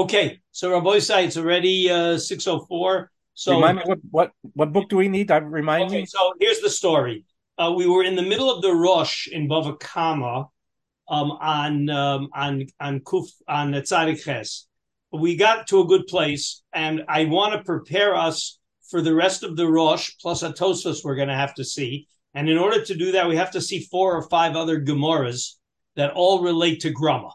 Okay, so Rabbi Isai, it's already uh, 604. So Remind me what what what book do we need? I remind okay, me. so here's the story. Uh, we were in the middle of the Rosh in Bava Kama um, on um, on on Kuf on Tzadik Ches. We got to a good place, and I want to prepare us for the rest of the Rosh plus a Tosfos we're going to have to see. And in order to do that, we have to see four or five other Gemaras that all relate to Grama.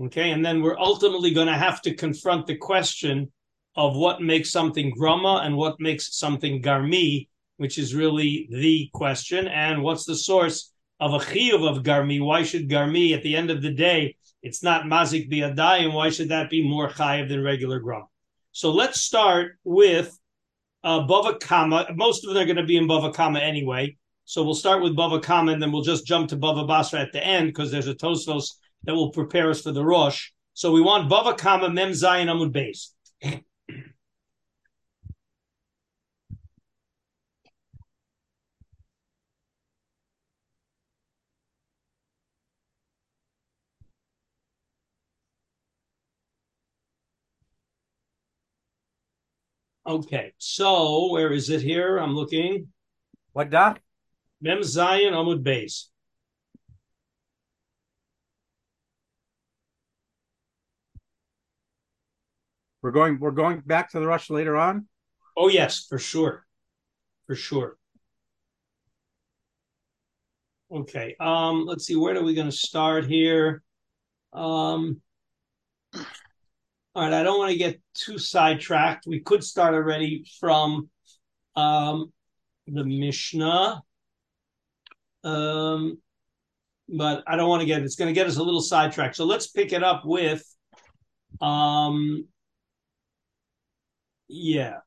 Okay, and then we're ultimately going to have to confront the question of what makes something Grama and what makes something Garmi, which is really the question, and what's the source of a chiyuv of Garmi? Why should Garmi, at the end of the day, it's not mazik biadayim? Why should that be more chayiv than regular Grama? So let's start with uh, Bava Kama. Most of them are going to be in Bava Kama anyway. So we'll start with Bava Kama and then we'll just jump to Bava Basra at the end because there's a Tosfos that will prepare us for the Rosh. So we want Bava Kama Mem Zayin Amud Beis. Okay, so where is it here? I'm looking. What dot? Mem Zayin Amud Beis. We're going we're going back to the Rosh later on. Oh yes, for sure, for sure. Okay, um, let's see. Where are we going to start here? Um, all right, I don't want to get too sidetracked. We could start already from um, the Mishnah, um, but I don't want to get. It's going to get us a little sidetracked. So let's pick it up with, um, yeah,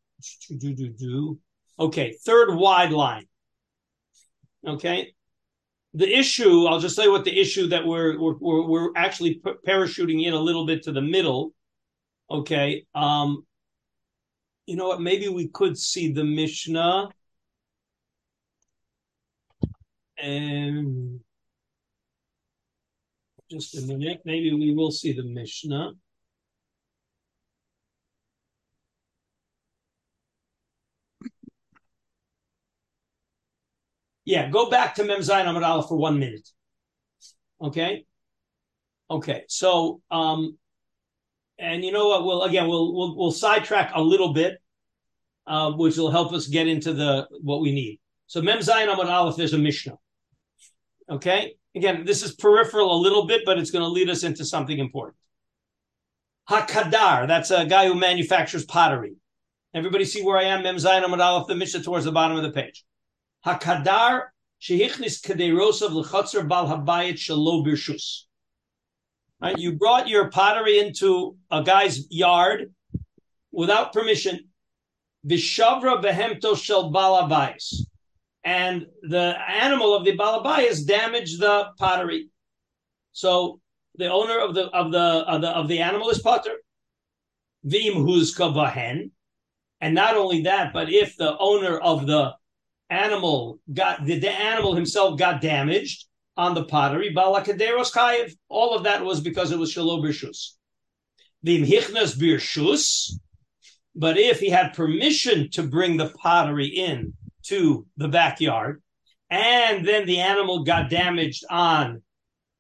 do do do. Okay, third wide line. Okay, the issue. I'll just say what the issue that we're we're we're actually parachuting in a little bit to the middle. Okay, um, you know what? Maybe we could see the Mishnah. And just a minute, maybe we will see the Mishnah. Yeah, go back to Mem Zayin Amud Aleph for one minute. Okay. Okay. So, um, and you know what? We'll again we'll we'll, we'll sidetrack a little bit, uh, which will help us get into the what we need. So Mem Zayin Amud Aleph, there's a Mishnah. Okay. Again, this is peripheral a little bit, but it's going to lead us into something important. Hakadar, that's a guy who manufactures pottery. Everybody see where I am? Mem Zayin Amud Aleph, the Mishnah towards the bottom of the page. Hakadar shehichnis kaderosav lechatzer bal habayit shalo birshus. Right, you brought your pottery into a guy's yard without permission. Vishavra behemto shel balabais, and the animal of the balabais damaged the pottery. So the owner of the of the of the, of the animal is potter. Vim huzka vahen, and not only that, but if the owner of the animal got the, the animal himself got damaged on the pottery, balakaderos kayev. All of that was because it was shalom birshus. But if he had permission to bring the pottery in to the backyard, and then the animal got damaged on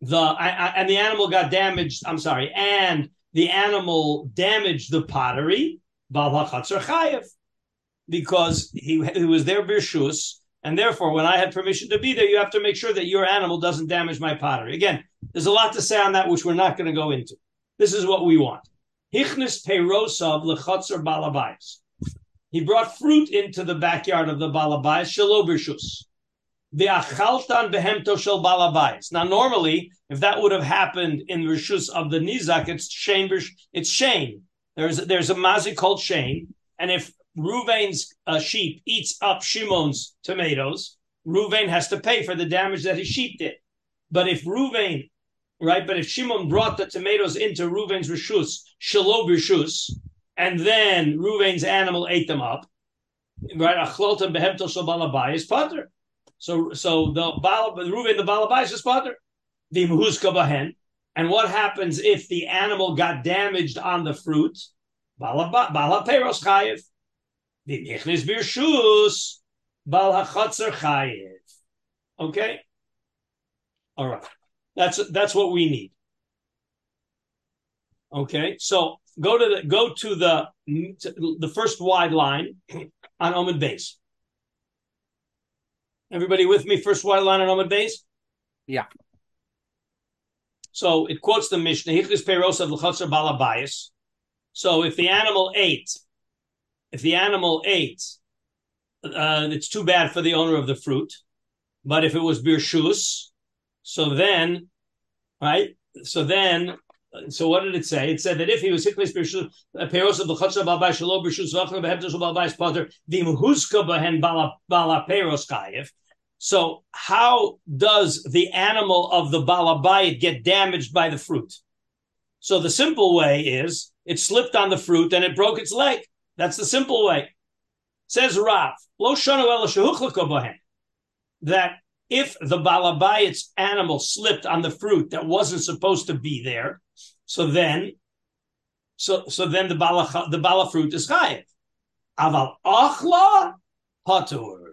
the and the animal got damaged. I'm sorry, and the animal damaged the pottery. chayev because he, he was there birshus, and therefore, when I had permission to be there, you have to make sure that your animal doesn't damage my pottery. Again, there's a lot to say on that, which we're not going to go into. This is what we want. Hichnis peirosav lechatzer balabais. He brought fruit into the backyard of the balabais, shelo birshus. The achaltan behemto shel balabais. Now, normally, if that would have happened in rishus of the nizak, it's shame. It's shame. There's there's a mazik called shame, and if Ruvain's uh, sheep eats up Shimon's tomatoes, Ruvain has to pay for the damage that his sheep did. But if Ruvain, right, but if Shimon brought the tomatoes into Ruvain's rishus, shalo rishus, and then Ruvain's animal ate them up, right, achlolta behemto balabai is potter. So, so the Ruvain, the balabai is potter. The muhuska bahen, And what happens if the animal got damaged on the fruit? Bala peros chayiv. The nichnis birshus bal hachatzer chayiv. Okay. All right. That's that's what we need. Okay. So go to the go to the to the first wide line on Amud Beis. Everybody with me? First wide line on Amud Beis. Yeah. So it quotes the Mishnah, Hichlis Peros of L'chotzer Balabayas. So if the animal ate, if the animal ate, uh, it's too bad for the owner of the fruit. But if it was Birshus, so then, right? So then, so what did it say? It said that if he was Hichlis Birshus, Peros of L'chotzer Balabayas, Shalom Birshus, Vachna Behebdos Balabayas Potter, Vim Huska Behen Bala Peros Kayev. So, how does the animal of the balabayit get damaged by the fruit? So, the simple way is it slipped on the fruit and it broke its leg. That's the simple way. Says Rav, lo that if the balabayit's animal slipped on the fruit that wasn't supposed to be there, so then, so so then the bala the bala fruit is chayiv. Aval achla patur.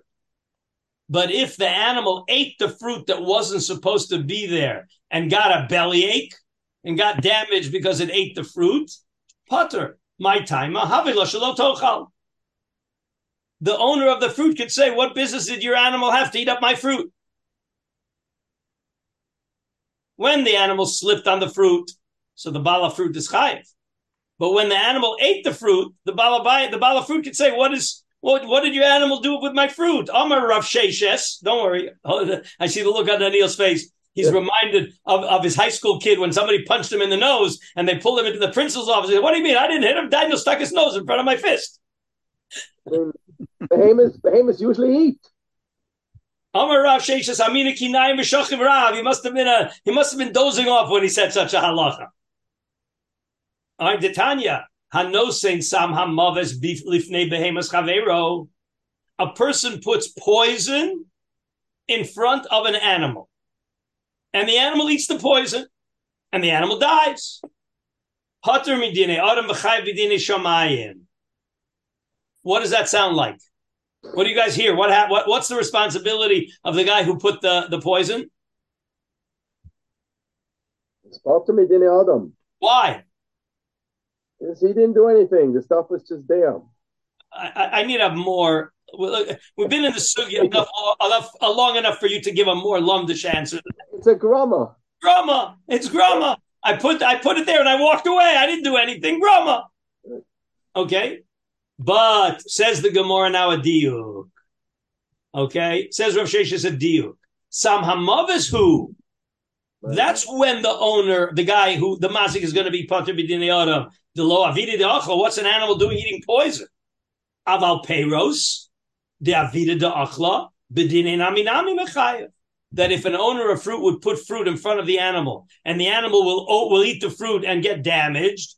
But if the animal ate the fruit that wasn't supposed to be there and got a bellyache and got damaged because it ate the fruit, putter, my time, the owner of the fruit could say, What business did your animal have to eat up my fruit? When the animal slipped on the fruit, so the bala fruit is chayiv. But when the animal ate the fruit, the bala, the bala fruit could say, What is what, what did your animal do with my fruit? Amar Rav Sheshes. Don't worry. I see the look on Daniel's face. He's reminded of, of his high school kid when somebody punched him in the nose and they pulled him into the principal's office. Said, what do you mean? I didn't hit him. Daniel stuck his nose in front of my fist. behemoths, behemoths usually eat. Amar Rav Sheshes Amina Kinayim V'Shachim Rav. He must have been a he must have been dozing off when he said such a halacha. All right, Titania. Hanosein sam hamaves lifnei behemas chavero. A person puts poison in front of an animal, and the animal eats the poison, and the animal dies. Pater midine adam v'chay b'dine shamayim. What does that sound like? What do you guys hear? What, ha- what what's the responsibility of the guy who put the, the poison? It's pater midine adam. Why? Yes, he didn't do anything. The stuff was just there. I, I need a more. We've been in the sugya enough, enough, uh, long enough for you to give a more lumdish answer. It's a grama. Grama. It's grama. I put I put it there and I walked away. I didn't do anything. Grama. Okay, but says the Gemara now a diuk. Okay, says Rav Sheshes a diuk. Sam hamavis who. That's when the owner, the guy who the mazik is going to be pater b'dinei the lo avida de. What's an animal doing eating poison? Aval peiros de avida de achla b'dinei nami nami mechayev. That if an owner of fruit would put fruit in front of the animal and the animal will oh, will eat the fruit and get damaged,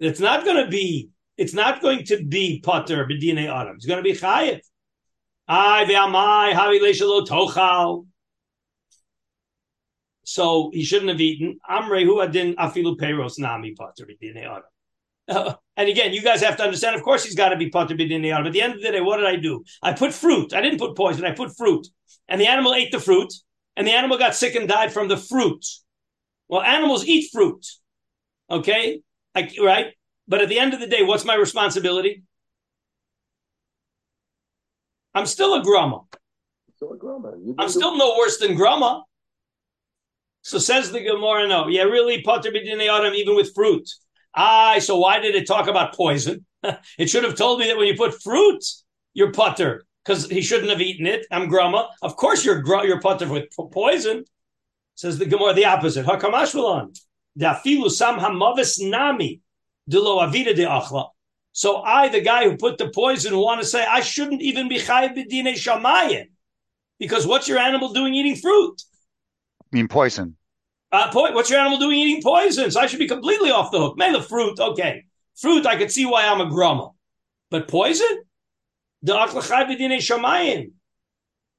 it's not going to be it's not going to be pater b'dinei adam. It's going to be chayev. Ay ve'amai havi tochal. So he shouldn't have eaten. Amre hu adin afilu nami pater b'dinei adam. Uh, and again, you guys have to understand. Of course, he's got to be pater b'dinei adam. At the end of the day, what did I do? I put fruit. I didn't put poison. I put fruit, and the animal ate the fruit, and the animal got sick and died from the fruit. Well, animals eat fruit. Okay, I, right? But at the end of the day, what's my responsibility? I'm still a grumma. Still a grumma. I'm still no worse than grumma. So says the Gemara, no, yeah, really, pater b'dinei adam, even with fruit. Ah, so why did it talk about poison? it should have told me that when you put fruit, you're putter, because he shouldn't have eaten it. I'm grama. Of course, you're gr- you're putter with poison. Says the Gemara, the opposite. Hakamashvalan. Dafilu sam hamavis nami dilo avida de achla. So I, the guy who put the poison, want to say I shouldn't even be chayiv b'dinei shamayim, because what's your animal doing eating fruit? I mean poison. Uh, po- what's your animal doing eating poison? So I should be completely off the hook. Man, the fruit, okay. Fruit, I could see why I'm a grumma. But poison? The achlachai b'dinei shamayim.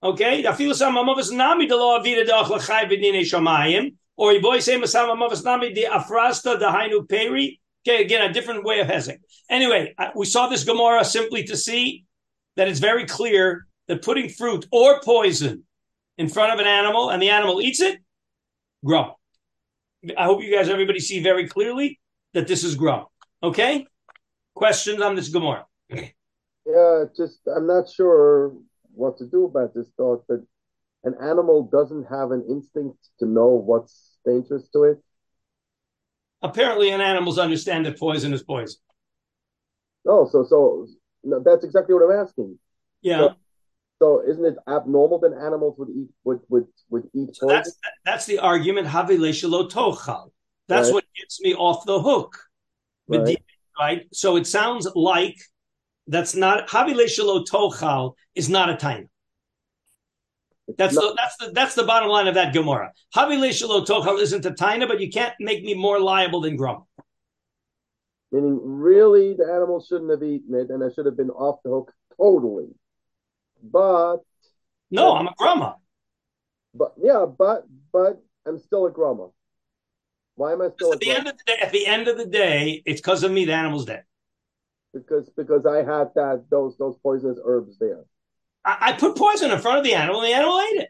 Okay? Afilu sam amavis nami de lo avida de achlachai b'dinei shamayim. or Iboy say Masama Mavasnami the Afrasta the Hainu Peri. Okay, again, a different way of hezek. Anyway, we saw this Gemara simply to see that it's very clear that putting fruit or poison in front of an animal and the animal eats it, grum. I hope you guys, everybody, see very clearly that this is grum. Okay? Questions on this Gemara? Yeah, just I'm not sure what to do about this thought that an animal doesn't have an instinct to know what's dangerous to it. Apparently, an animals understand that poison is poison. No, so so no, that's exactly what I'm asking. Yeah. So, so isn't it abnormal that animals would eat would would, would eat So poison? that's that's the argument. Havileshelo tochal. That's Right. what gets me off the hook. Right. Right? So it sounds like that's not Havileshelo tochal is not a time. That's not- the that's the that's the bottom line of that Gemara. Havileshelo tochal isn't a taina, but you can't make me more liable than Grum. meaning really the animal shouldn't have eaten it and I should have been off the hook totally. But No, I'm a Grumma. but yeah, but but I'm still a grummer. Why am I still a At the end of the day, at the end of the day, it's because of me. The animal's dead. Because because I had that those those poisonous herbs there. I, I put poison in front of the animal, and the animal ate it.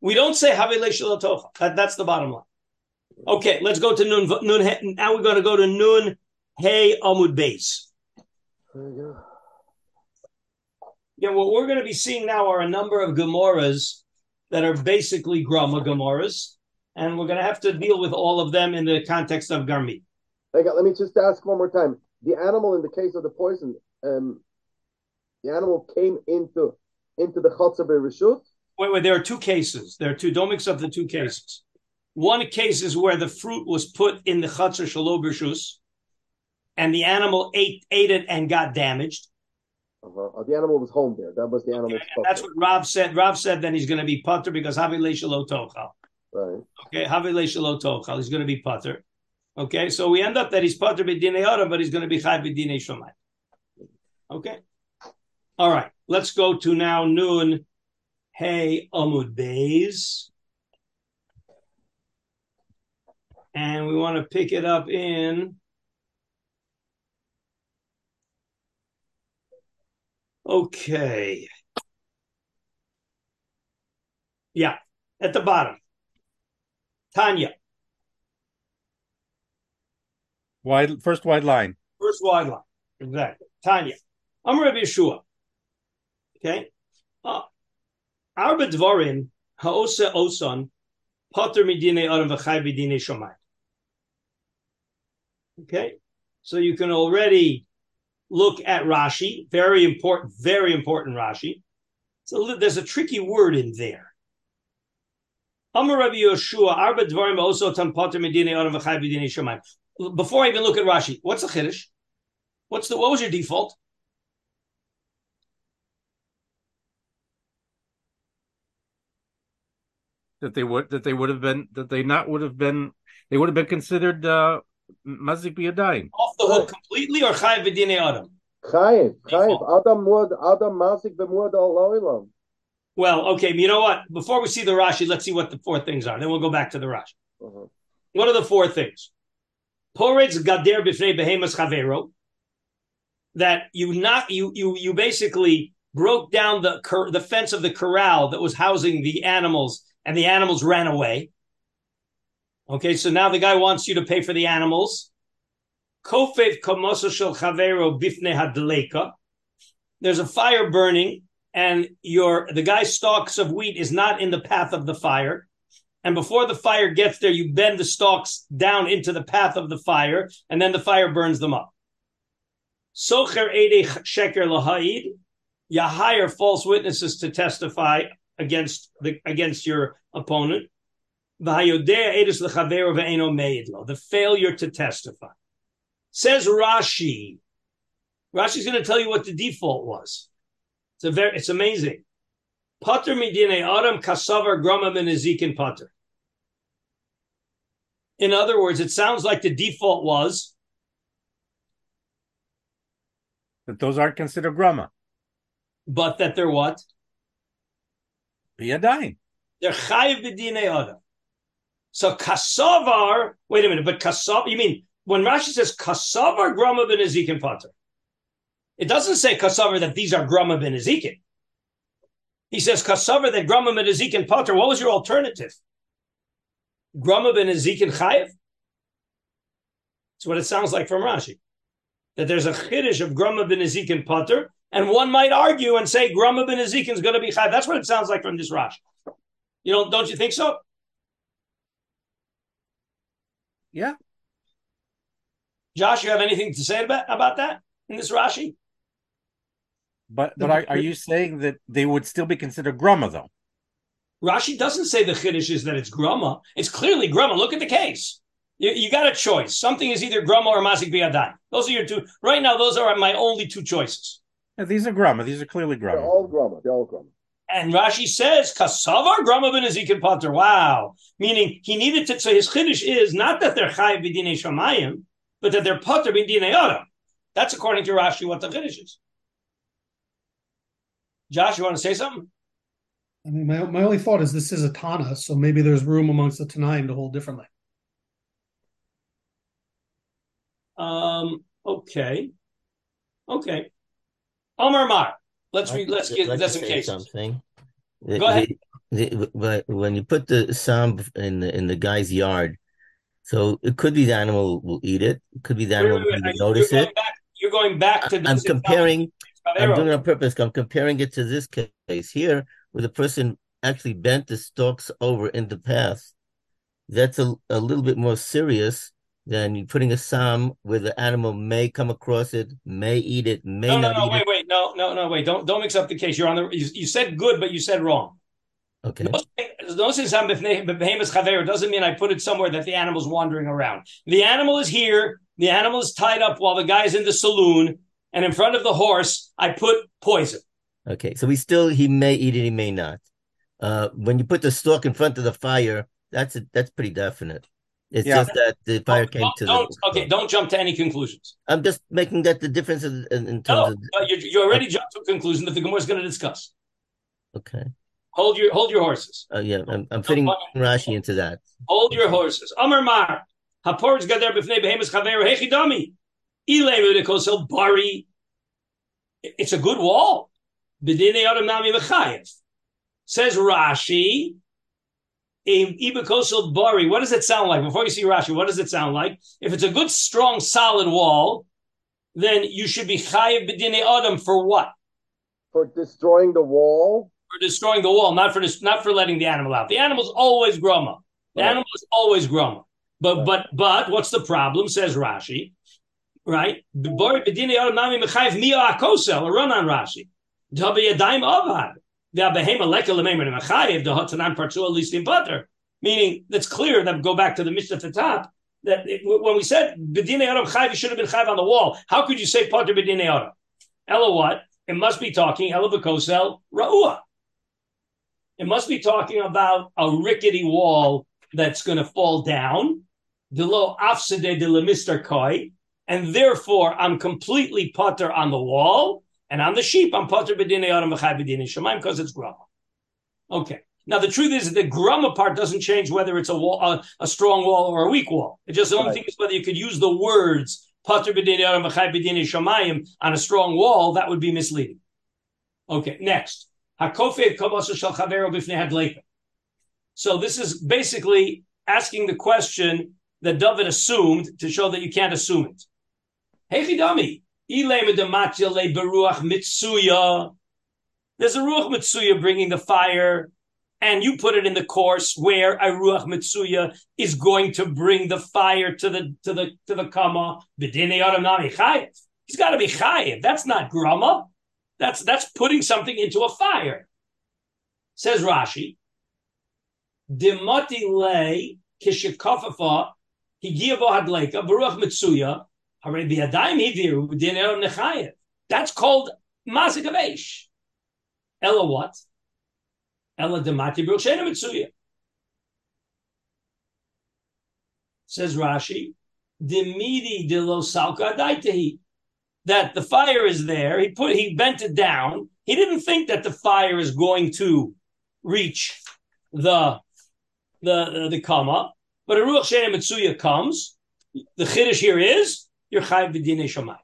We don't say Havileshelo tochal. That, that's the bottom line. Okay, let's go to Nun. Nun He- now we're going to go to Nun Hey Amud Beis. There you go. Yeah, what we're going to be seeing now are a number of Gemoras that are basically Grama Gemoras, and we're going to have to deal with all of them in the context of Garmi. Let me just ask one more time. The animal in the case of the poison, um, the animal came into into the chotzer bereshut. Wait, wait, there are two cases. There are two. Don't mix up the two cases. One case is where the fruit was put in the Chatzar Shalom Bershus, and the animal ate ate it and got damaged. Uh-huh. The animal was home there. That was the animal. And that's what Rav said. Rav said then he's going to be putter because Havile Shalo Tochal. right. Okay, Havile Shalo Tochal. He's going to be putter. Okay, so we end up that he's putter b'dinei Adam, but he's going to be chai b'dinei Shomai. Okay, all right. Let's go to now noon. Hey Amud Beis, and we want to pick it up in. Okay. Yeah, at the bottom. Tanya, Wide first wide line. first wide line. Exactly. Tanya. I'm Rabbi Yeshua. Okay. Uh, Arba Dvarim, Haose osan Potter Midine Adam V'chai B'dine Shomai. Okay. So you can already look at Rashi. Very important, very important Rashi. So there's a tricky word in there. Amar Rabbi Yeshua, Arba Dvarim also Tam Potter Midine Adam V'chai B'dine Shomai. Before I even look at Rashi, what's the Kiddush? What's the what was your default? That they would that they would have been that they not would have been they would have been considered uh mazik biyadayim. Off the hook completely or Chai V'dine Adam? Chayiv, Default. chayiv. Adam muad, Adam masik b'muad al oilam. Well, okay, you know what? Before we see the Rashi, let's see what the four things are. Then we'll go back to the Rashi. Uh-huh. What are the four things? Poretz gader b'fnei behemas chavero. That you not you you you basically broke down the cor- the fence of the corral that was housing the animals, and the animals ran away. Okay, so now the guy wants you to pay for the animals. Kofev komoso shel chavero bifnei hadleika. There's a fire burning, and your the guy's stalks of wheat is not in the path of the fire. And before the fire gets there, you bend the stalks down into the path of the fire, and then the fire burns them up. Socher ede sheker lahaid. You hire false witnesses to testify against the against your opponent. The failure to testify. Says Rashi. Rashi's going to tell you what the default was. It's a very, it's amazing. Pater midine adam kasavar grama menezikin pater. In other words, it sounds like the default was That those aren't considered grama. but that they're what? Biyadayim. They're chayiv b'dinei adam. So kasavar, wait a minute, but kasav, you mean when Rashi says kasavar grama ben ezekin potter, it doesn't say kasavar that these are grama ben ezekin. He says kasavar that grama ben ezekin potter. What was your alternative? Grama ben ezekin chayev? That's what it sounds like from Rashi. That there's a chiddush of grama ben ezekin potter, and one might argue and say grama ben ezekin is going to be chayev. That's what it sounds like from this Rashi. You know, don't you think so? Yeah. Josh, you have anything to say about, about that in this Rashi? But but are, are you saying that they would still be considered grama though? Rashi doesn't say the chiddush is that it's grama. It's clearly grama. Look at the case. You, you got a choice. Something is either grama or masik biyadan. Those are your two. Right now, those are my only two choices. Yeah, these are grama. These are clearly They're grama. all grama. They're all grama. And Rashi says, Kasavar grama ben ezekin potter. Wow. Meaning he needed to, so his chiddush is not that they're chayiv b'dinei shamayim, but that they're potter b'dinei adam. That's according to Rashi what the chiddush is. Josh, you want to say something? I mean, my, my only thought is this is a Tana, so maybe there's room amongst the Tanaim to hold differently. Um, okay. Okay. Omar Mar. Let's read, let's get, I'd like that's to in say. Something. Go ahead. The- the- but when you put the psalm in the in the guy's yard, so it could be the animal will eat it. It could be the Wait, animal wait, wait. will You're notice going it. back, you're going back to I'm this comparing. I'm doing it on purpose. I'm comparing it to this case here, where the person actually bent the stalks over in the path. That's a, a little bit more serious than you putting a psalm where the animal may come across it, may eat it, may No, no, not no, eat wait, it. wait, no, no, no, wait. Don't don't mix up the case. You're on the you, you said good, but you said wrong. Okay. Don't say some behemoth chaver doesn't mean I put it somewhere that the animal's wandering around. The animal is here. The animal is tied up while the guy's in the saloon, and in front of the horse, I put poison. Okay, so we still he may eat it, he may not. Uh, when you put the stalk in front of the fire, that's a, that's pretty definite. It's Yeah. just that the fire Don't- came don't, to don't- the. okay, don't jump to any conclusions. I'm just making that the difference in, in, in No, terms no, you, you already jumped to a conclusion that the Gemara is going to discuss. Okay. Hold your hold your horses. Uh, yeah, I'm, I'm fitting fine. Rashi into that. Hold your horses. Amar Mar. Haporz gader b'fnei behemoth chaver hechidami. Ilemu dekosel bari. It's a good wall. B'dinei adam nami v'chayev. Says Rashi. Ibekosel bari. What does it sound like? Before you see Rashi, what does it sound like? If it's a good, strong, solid wall, then you should be chayev b'dinei adam for what? For destroying the wall, For destroying the wall, not for this, not for letting the animal out. The animal's always grumma. The Right. animal is always grumma. But Right. but but what's the problem? Says Rashi, right? Bori bedini adam nami mechayev mia akosel. A run on Rashi. Dabi yadayim avad. The behema leka lememer mechayev the hatanan partu at least in butter. Meaning that's clear. That go back to the Mishnah at the top. That it, when we said bedini adam chayev, you should have been chayev on the wall. How could you say pater bedini adam? Ella what? It must be talking ella bekosel ra'ua. It must be talking about a rickety wall that's going to fall down, below afsede de la Mr. Koi, and therefore I'm completely putter on the wall, and on the sheep I'm putter b'dinei adam v'chai b'dinei shemaim because it's grama. Okay. Now the truth is that the grama part doesn't change whether it's a wall, a, a strong wall or a weak wall. It just the only Right. thing is whether you could use the words putter b'dinei adam v'chai b'dinei shemaim on a strong wall. That would be misleading. Okay. Next. Hakofed kabasa shel chavero b'fnei hadleika. So this is basically asking the question that David assumed to show that you can't assume it. Hechidami. There's a ruach mitsuya bringing the fire, and you put it in the course where a ruach mitsuya is going to bring the fire to the to the to the kama. He's got to be chayev. That's not grama. That's that's putting something into a fire. Says Rashi. Dimati le kishikafafa higiavo hadleka baruch mitsuya That's called masik avesh. Ella what? Ella demati baruch shena mitsuya. Says Rashi, dimidi de lo salka adaitehi. That the fire is there. He put he bent it down. He didn't think that the fire is going to reach the the the, the comma. But a Ruach Shein Mitsuya comes. The Chiddush here is you're Chayiv B'dinei Shamayim.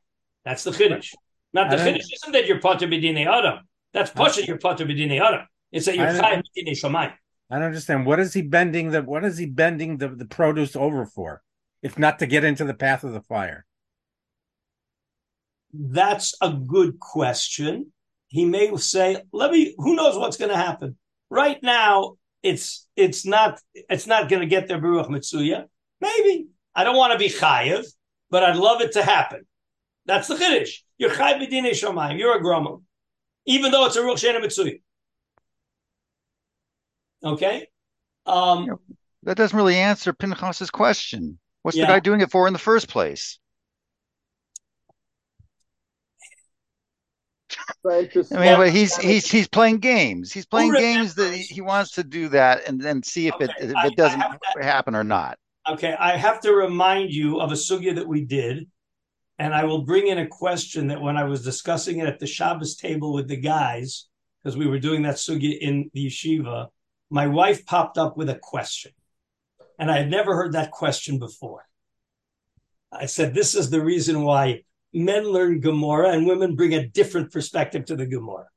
That's the Chiddush. Not the Chiddush isn't that you're Pater B'dinei Adam. That's Pasha you're Pater B'dinei Adam. It's that you're Chayiv B'dinei Shamayim. I don't understand. What is he bending the what is he bending the, the produce over for? If not to get into the path of the fire. That's a good question. He may say, "Let me." Who knows what's going to happen? Right now, it's it's not it's not going to get there. Baruch Mitsuya. Maybe I don't want to be chayiv, but I'd love it to happen. That's the chiddush. You're chayiv b'dinei shamayim. You're a grumman, even though it's a ruach shena mitsuya. Okay. Um. That doesn't really answer Pinchas's question. What's Yeah. the guy doing it for in the first place? I mean, but he's he's he's playing games. He's playing games that he, he wants to do that, and then see if it if it doesn't happen or not. Okay, I have to remind you of a sugya that we did, and I will bring in a question that when I was discussing it at the Shabbos table with the guys, because we were doing that sugya in the yeshiva, my wife popped up with a question, and I had never heard that question before. I said, "This is the reason why men learn Gemara and women bring a different perspective to the Gemara."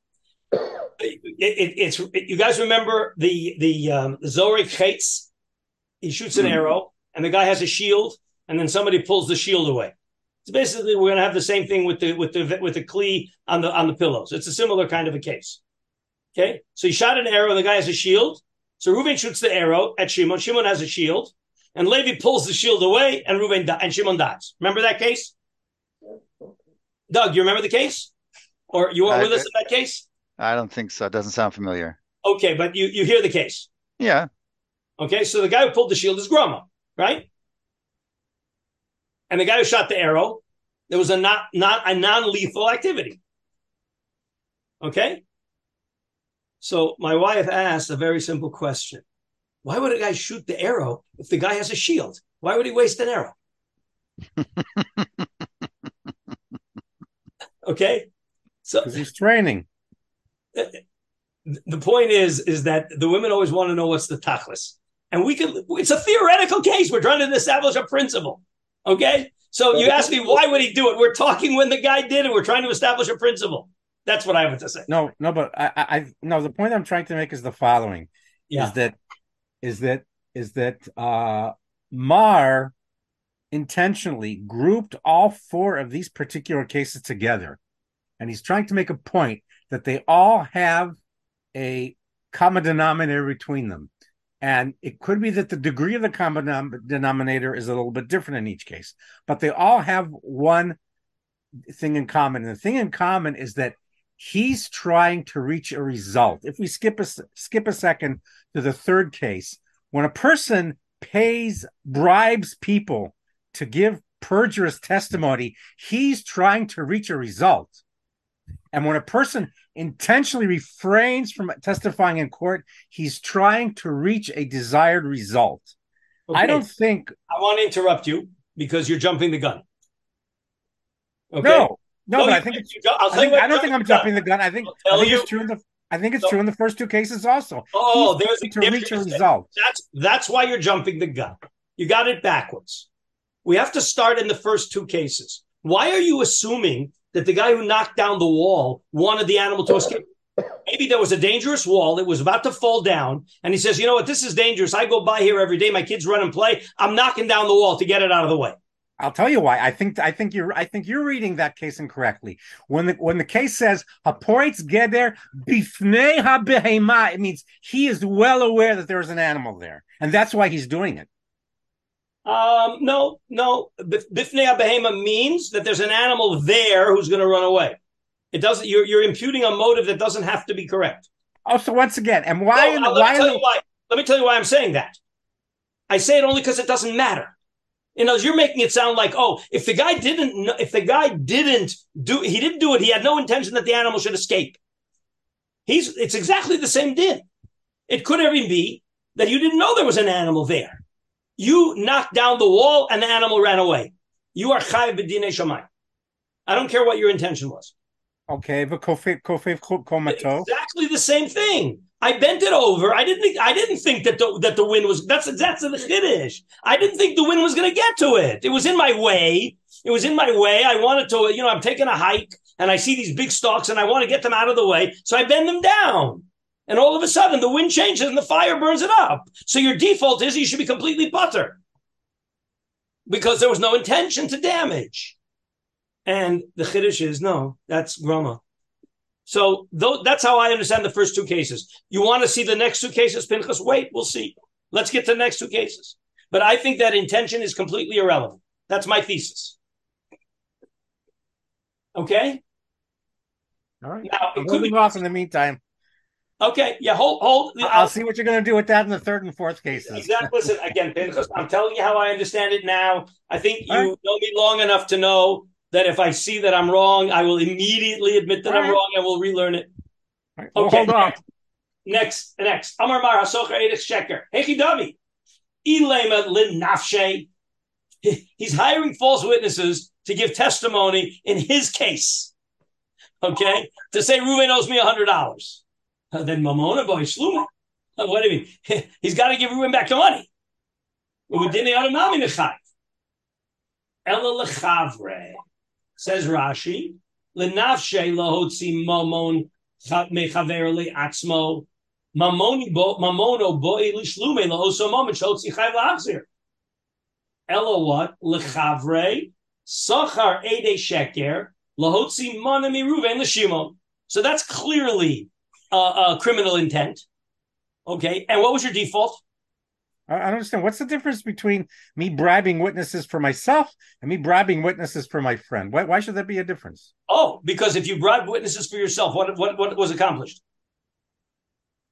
It- it- it's you guys remember the the um, Zorik Chaitz? He shoots an Mhm. arrow, and the guy has a shield, and then somebody pulls the shield away. So basically, we're going to have the same thing with the with the with the kli on the on the pillows. It's a similar kind of a case. Okay, so he shot an arrow, and the guy has a shield. So Reuben shoots the arrow at Shimon. Shimon has a shield, and Levi pulls the shield away, and Reuben di- and Shimon dies. Remember that case? Doug, you remember the case, or you were I- with us in that case? I don't think so. It doesn't sound familiar. Okay, but you you hear the case. Yeah, Okay, so the guy who pulled the shield is Grama, right? And the guy who shot the arrow, there was a not not a non-lethal activity. Okay? So my wife asked a very simple question. Why would a guy shoot the arrow if the guy has a shield? Why would he waste an arrow? okay? So Because he's training. Uh, uh, the point is is that the women always want to know what's the tachlis and we can it's a theoretical case. We're trying to establish a principle okay? So you ask me why would he do it? We're talking when the guy did it. We're trying to establish a principle. That's what i have to say. No, no, but I, I, I no. The point I'm trying to make is the following: yeah. Is that, is that, is that uh, Mar intentionally grouped all four of these particular cases together, and he's trying to make a point that they all have a common denominator between them, and it could be that the degree of the common denominator is a little bit different in each case, but they all have one thing in common. And the thing in common is that he's trying to reach a result. If we skip a, skip a second to the third case, when a person pays bribes people to give perjurous testimony, he's trying to reach a result. And when a person intentionally refrains from testifying in court, he's trying to reach a desired result. I don't think i want to interrupt you because you're jumping the gun okay no, no, but I think you I, think, I don't think I'm jumping the gun. I think, I think it's true in the I think it's No. true in the first two cases also. Oh, oh He's there's a to reach a result. That's that's why you're jumping the gun. You got it backwards. We have to start in the first two cases. Why are you assuming that the guy who knocked down the wall wanted the animal to escape? Maybe there was a dangerous wall that was about to fall down, and he says, "You know what? This is dangerous. I go by here every day. My kids run and play. I'm knocking down the wall to get it out of the way." I'll tell you why. I think I think you're I think you're reading that case incorrectly. When the when the case says hapoitz geder bifnei habehema, it means he is well aware that there's an animal there, and that's why he's doing it. Um, no, no. Bif- Bifnei behema means that there's an animal there who's going to run away. It doesn't. You're you're imputing a motive that doesn't have to be correct. Oh, so once again, and why? No, in the, let, why? me tell you why. Let me tell you why I'm saying that. I say it only because it doesn't matter. You know, you're making it sound like, oh, if the guy didn't, if the guy didn't do, he didn't do it. He had no intention that the animal should escape. He's. It's exactly the same din. It could even be that you didn't know there was an animal there. You knocked down the wall and the animal ran away. You are chayiv b'dinei shamay. I don't care what your intention was. Okay, but kofev kofev komato. Exactly the same thing. I bent it over. I didn't think I didn't think that the that the wind was that's that's the chiddush. I didn't think the wind was going to get to it. It was in my way. It was in my way. I wanted to, you know, I'm taking a hike and I see these big stalks and I want to get them out of the way, so I bend them down. And all of a sudden, the wind changes and the fire burns it up. So your default is you should be completely butter because there was no intention to damage. And the chiddush is no, that's grama. So th- that's how I understand the first two cases. You want to see the next two cases, Pinchas? Wait, we'll see. Let's get to the next two cases. But I think that intention is completely irrelevant. That's my thesis. Okay. All right. Now it I'm could be off in the meantime. Okay. Yeah, hold, hold. I'll, I'll see what you're going to do with that in the third and fourth cases. Exactly. Listen again, Pinchas. I'm telling you how I understand it now. I think you right. know me long enough to know that if I see that I'm wrong, I will immediately admit that All I'm right. wrong and will relearn it. Right, we'll Okay. hold on. Next, next. Amar Mar Hasocher Edis Sheker. Hechi Davi. Ilema Lin Nafshe. He's hiring false witnesses to give testimony in his case. Okay? To say Reuben owes me $100. Then Mamona boy Shluma. Uh, What do you mean? He's got to give Reuben back the money. Ela lechavre. Says Rashi. Lenafshe lahotzi mamon cha- mechaver le'atzmo. Mamoni bo mamono bo elishlume lahoso mamon shotzi chayv la'achzir. Ela what? Lechavre. Sachar ede sheker. Lahotzi manami ruven l'shimon. So that's clearly uh, uh, criminal intent. Okay. And what was your default? I don't understand. What's the difference between me bribing witnesses for myself and me bribing witnesses for my friend? Why, why should there be a difference? Oh, because if you bribe witnesses for yourself, what what what was accomplished?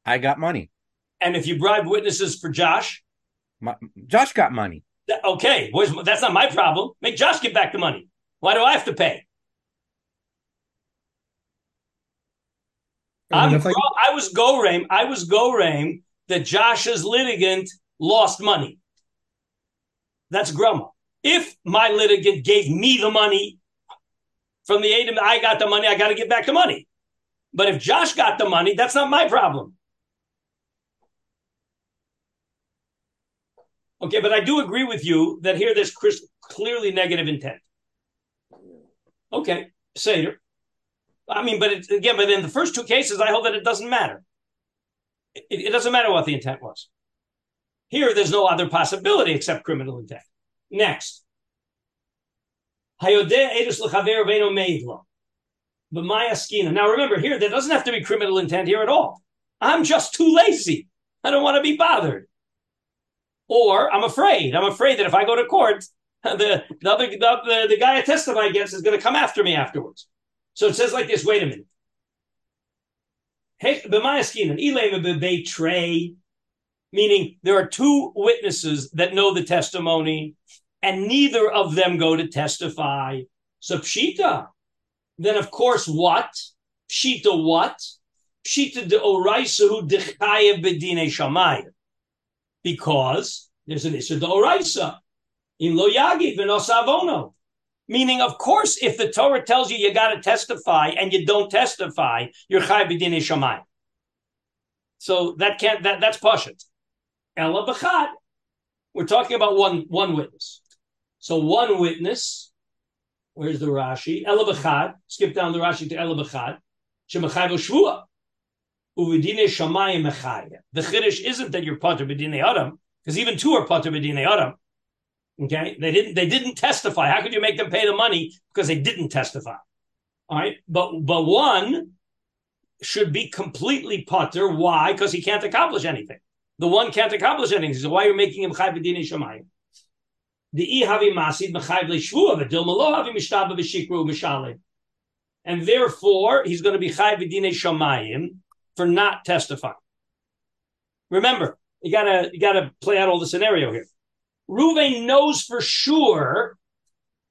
I got money. And if you bribe witnesses for Josh, My, Josh got money. th- okay, that's not my problem. Make Josh give back the money. Why do I have to pay? I mean, I- I was go rame. I was go rame that Josh's litigant lost money. That's grumma. If my litigant gave me the money from the aid, I got the money. I got to give back the money. But if Josh got the money, that's not my problem. Okay, but I do agree with you that here there's clearly negative intent. Okay, Seder. I mean, but it, again, but in the first two cases, I hold that it doesn't matter. It, it doesn't matter what the intent was. Here, there's no other possibility except criminal intent. Next. Now remember, here, there doesn't have to be criminal intent here at all. I'm just too lazy. I don't want to be bothered. Or I'm afraid. I'm afraid that if I go to court, the, the other the, the, the guy I testify against is going to come after me afterwards. So it says like this. Wait a minute. Hey, b'mayaskinan ilema b'beitrei, meaning there are two witnesses that know the testimony, and neither of them go to testify. So pshita. Then of course what? Pshita what? Pshita de oraisahu dechayev bedine shamayim. Because there's an issue de oraisa. In lo yagi v'nosavono. Meaning, of course, if the Torah tells you you got to testify and you don't testify, you're chai b'dinei shamayim. So that can't that that's pashut. Ella b'chad. We're talking about one one witness. So one witness. Where's the Rashi? Ella b'chad. Skip down the Rashi to Ella b'chad. Shemachai v'shvua. Uvidine shamayim mechaya. The chiddush isn't that you're pater b'dinei adam, because even two are pater b'dinei adam. Okay, they didn't they didn't testify. How could you make them pay the money because they didn't testify? All right, but but one should be completely putter. Why? Because he can't accomplish anything. The one can't accomplish anything. So why are you making him chayv b'dinei shamayim? The i havi masid mechayv leishvua v'dil malo havi mishtaba v'shikru mishalim. And therefore, he's going to be chayv b'dinei shamayim for not testifying. Remember, you gotta you gotta play out all the scenario here. Ruvain knows for sure,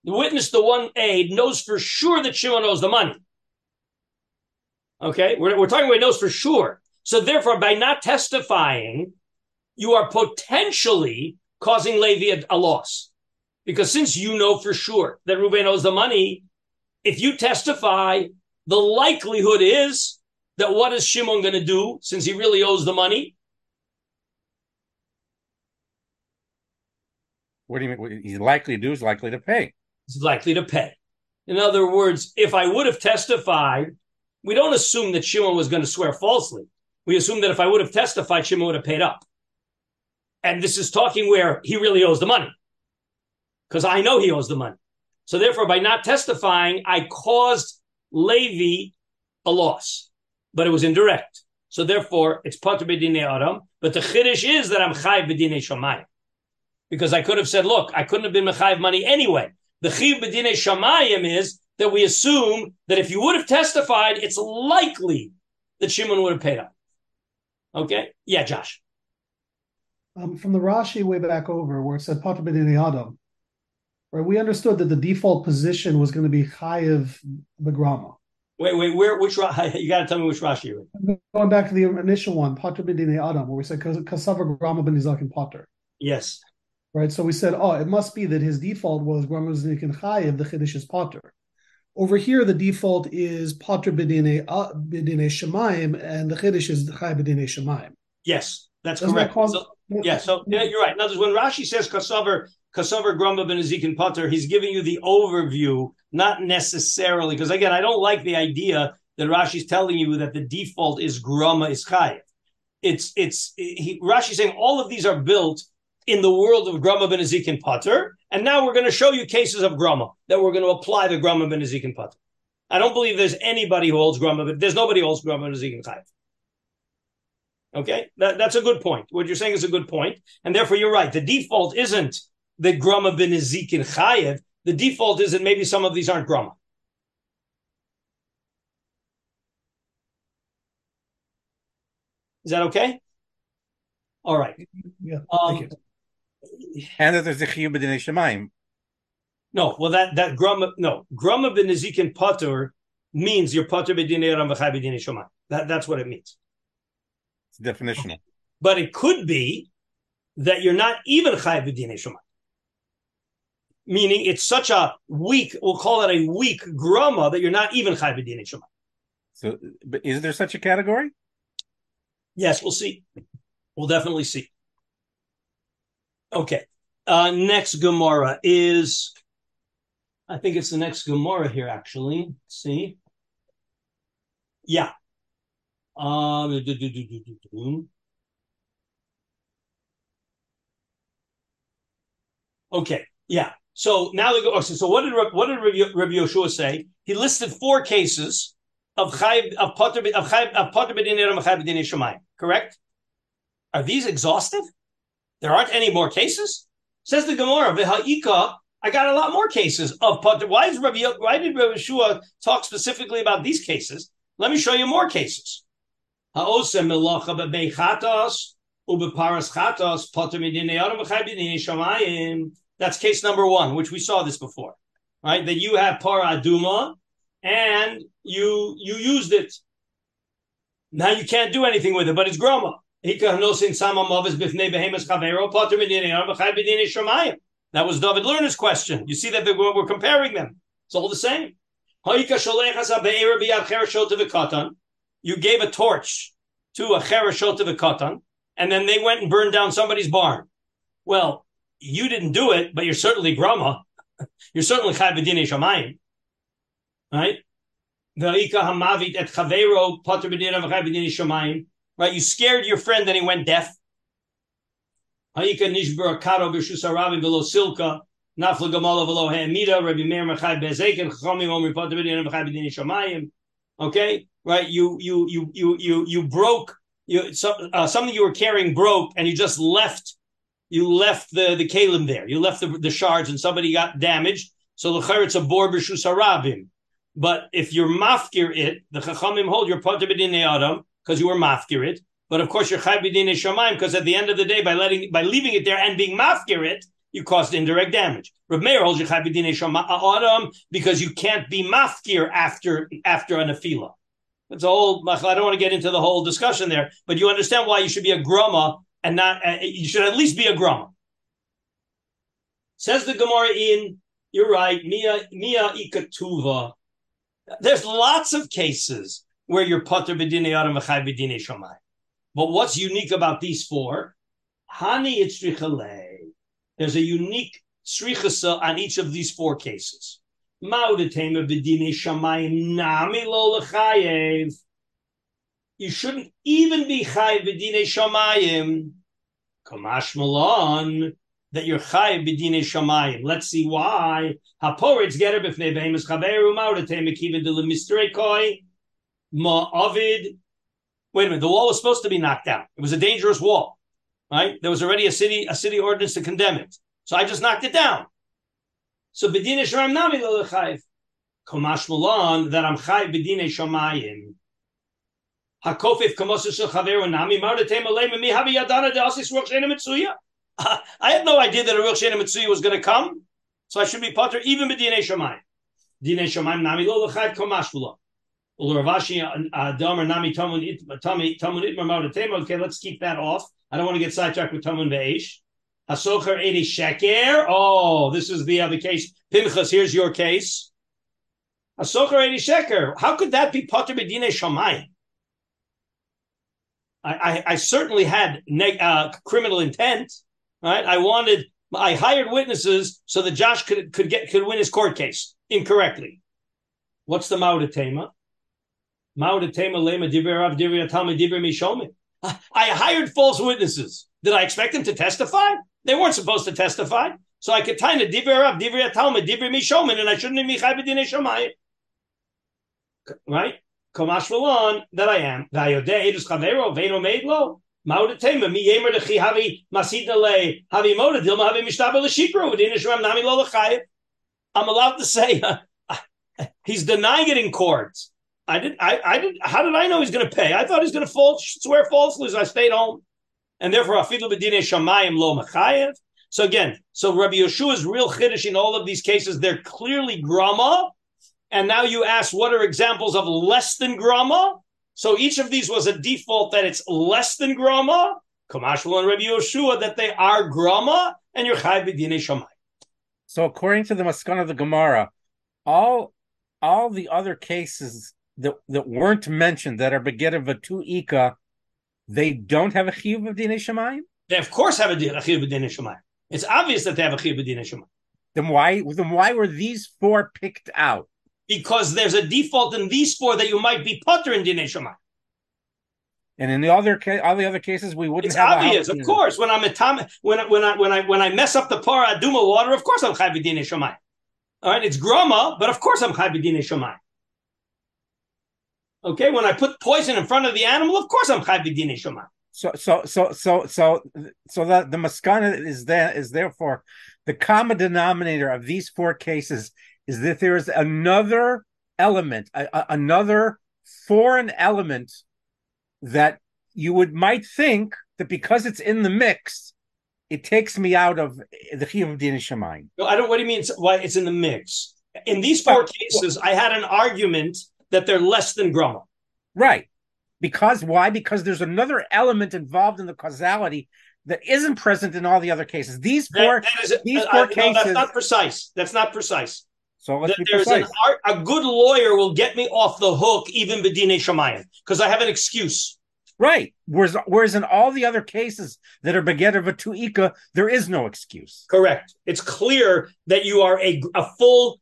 the witness, the one aid, knows for sure that Shimon owes the money. Okay, we're, we're talking about knows for sure. So therefore, by not testifying, you are potentially causing Levi a, a loss. Because since you know for sure that Ruvain owes the money, if you testify, the likelihood is that what is Shimon going to do since he really owes the money? What do you mean? He's likely to do is likely to pay. He's likely to pay. In other words, if I would have testified, we don't assume that Shimon was going to swear falsely. We assume that if I would have testified, Shimon would have paid up. And this is talking where he really owes the money. Because I know he owes the money. So therefore, by not testifying, I caused Levi a loss, but it was indirect. So therefore, it's part pater b'dinei adam. But the chiddush is that I'm chayv b'dinei shamayim, because I could have said, look, I couldn't have been mechayiv money anyway. The chiv b'dinei shamayim is that we assume that if you would have testified, it's likely that Shimon would have paid up. Okay, yeah, Josh. Um, from the Rashi way back over, where it said pater b'dinei adam, right? We understood that the default position was going to be chayiv begrama. Wait, wait, where? Which you got to tell me which Rashi you're in. Going back to the initial one, pater b'dinei adam, where we said kasavar grama and potter. Yes. Right? So we said, oh, it must be that his default was Gramuznik and Chayiv, the Chiddush is Potter. Over here, the default is Potter b'dinei uh, b'dinei Shemaim, and the Chiddush is Chayiv b'dinei Shemaim. Yes, that's Doesn't that correct. cause- So- yeah, so yeah, you're right. In other words, when Rashi says Kasavar, Kasavar Grumba b'nizikin Potter, he's giving you the overview, not necessarily, because again, I don't like the idea that Rashi's telling you that the default is Grumma is Chayiv. It's it's he, Rashi's saying all of these are built in the world of Grumma b'nizikin Pater. and now we're going to show you cases of Grumma that we're going to apply the Grumma b'nizikin Pater. I don't believe there's anybody who holds Grumma, but there's nobody who holds Grumma b'nizikin Chayiv. Okay, that, that's a good point. What you're saying is a good point, and therefore you're right. The default isn't the grama b'nizikin chayev. The default is that maybe some of these aren't grama. Is that okay? All right. Yeah, Um, you. And that there's a chiyuv b'dinei shemayim. no, well that that grama no grama b'nizikin potter means you're b'dinei ram v'chai b'dinei shomai. That that's what it means. It's definitional. But it could be that you're not even chai b'dinei shomai. Meaning it's such a weak, we'll call it a weak grama that you're not even chai b'dinei shomai. So, but is there such a category? Yes, we'll see. We'll definitely see. Okay. Uh, next Gemara is, I think it's the next Gemara here, actually. Let's see. Yeah. Um. Okay. Yeah. So now they go. So, what did what did Rabbi, Yehoshua say? He listed four cases of chayv of potter of chayv of potter b'dinei ram chayv shemayim. Correct? Are these exhaustive? There aren't any more cases. Says the Gemara, v'ha'ika. I got a lot more cases of. Why is Rabbi? Why did Rabbi Yehoshua talk specifically about these cases? Let me show you more cases. That's case number one, which we saw this before, right? That you have para aduma and you you used it. Now you can't do anything with it, but it's groma. That was David Lerner's question. You see that we're comparing them. It's all the same. You gave a torch to a cherashot of a katan, and then they went and burned down somebody's barn. Well, you didn't do it, but you're certainly grama. You're certainly chai b'dinei shamayim, right? Ve'ika hamavit et chavero b'dinei shamayim. Right? You scared your friend and he went deaf. Rabbi. Okay? Right? You, you, you, you, you, you broke, you, some, uh, something you were carrying broke and you just left you left the the kalim there. You left the, the shards, and somebody got damaged. So the it's a bor b'shus harabim. But if you're mafkir it, the chachamim hold your potter b'dinei adam because you were mafkir it. But of course, you're chai b'dinei shamayim because at the end of the day, by letting by leaving it there and being mafkir it, you caused indirect damage. Rav Meir holds chai b'dinei shamayim adam because you can't be mafkir after after an afila. It's a whole. I don't want to get into the whole discussion there, but you understand why you should be a grama and not uh, you should at least be a grama. Says the Gemara in, you're right, Mia Mia Ikatuva. There's lots of cases where you're Potter Bedine Adam V'chai Bedine Shamayim. But what's unique about these four? Hani Itzrichale. There's a unique srichasa on each of these four cases. Maudatema Bedine Shamayim Nami Lo Lechayev. You shouldn't even be Chayev Bedine Shamayim. Kamash Malon that you're chayiv b'dinei shamayim. Let's see why. Haporitz getter b'fnei behemus chaveru maudatei mekiven de l'mistrei koi ma'avid. Wait a minute. The wall was supposed to be knocked down. It was a dangerous wall, right? There was already a city a city ordinance to condemn it. So I just knocked it down. So b'dinei shamayim nami lo lechayiv. Kamash Malon that I'm chayiv b'dinei shamayim. Hakofif kamosu shel chaveru nami maudatei malei mi habi yadana de asis ruach shena mitzuya. I had no idea that a real Shena Mitzui was going to come, so I should be potter even with dinei Shemaim. dinei Shemaim Nami Lo Lechad Komashvula. Okay, let's keep that off. I don't want to get sidetracked with Tamun Beish. Hasocher Edi Sheker. Oh, this is the other case. Pinchas, here's your case. Hasocher Edi Sheker. How could that be potter b'dinei Shemaim? I, I, certainly had uh, criminal intent. Right? I wanted I hired witnesses so that Josh could could get could win his court case incorrectly. What's the Maudatema? Maudatema lema diverav divya talmud divya mishomin. I hired false witnesses. Did I expect them to testify? They weren't supposed to testify. So I could tie the diverav divya talmud divya mishomin, and I shouldn't have michai b'dinei shomayim. Right? Komash v'lon that I am. Vayodeh edus chavero veino made lo. Maudatema mi yemer lechi havi masida le havi moda dilma havi mishtabel l'shikro v'din yishuam nami lo l'chayev. I'm allowed to say he's denying it in court. I did. I, I did. How did I know he's going to pay? I thought he's going to fall, swear falsely. So I stayed home, and therefore afidu b'dinei shamayim lo machayev. So again, so Rabbi Yehoshua's real chiddush in all of these cases, they're clearly grama. And now you ask, what are examples of less than grama? So each of these was a default that it's less than grama. Kamashul and Rabbi Yehoshua that they are grama, and you're chayv b'dinei shamayim. So according to the Maskan of the Gemara, all all the other cases that, that weren't mentioned that are beged of two ika, they don't have a chiyuv of dinei shamayim. They of course have a chiyuv of b'dinei shamayim. It's obvious that they have a chiyuv of b'dinei shamayim. Then why then why were these four picked out? Because there's a default in these four that you might be putter in dinei shamayim. And in the other ca- all the other cases, we wouldn't It's have. a obvious, of course. When I'm a tam, when I- when I when I when I mess up the par aduma water, of course I'm chayv b'dinei shamayim. All right, it's grama, but of course I'm chayv b'dinei shamayim. Okay, when I put poison in front of the animal, of course I'm chayv b'dinei. So so so so so so that the maskana is there is therefore the common denominator of these four cases is that there is another element, a, a- another foreign element that you would might think that because it's in the mix, it takes me out of the chiyuv of din. No, I don't. What do you mean? It's, why it's in the mix? In these four cases, I had an argument that they're less than grama. Right. Because why? Because there's another element involved in the causality that isn't present in all the other cases. These That- four, that is, these uh, four uh, no, that's not precise. That's not precise. so let's That be there's precise. art, a good lawyer will get me off the hook, even b'dinei shamayim, because I have an excuse. Right. Whereas, whereas in all the other cases that are beget of a tuika, there is no excuse. Correct. It's clear that you are a, a full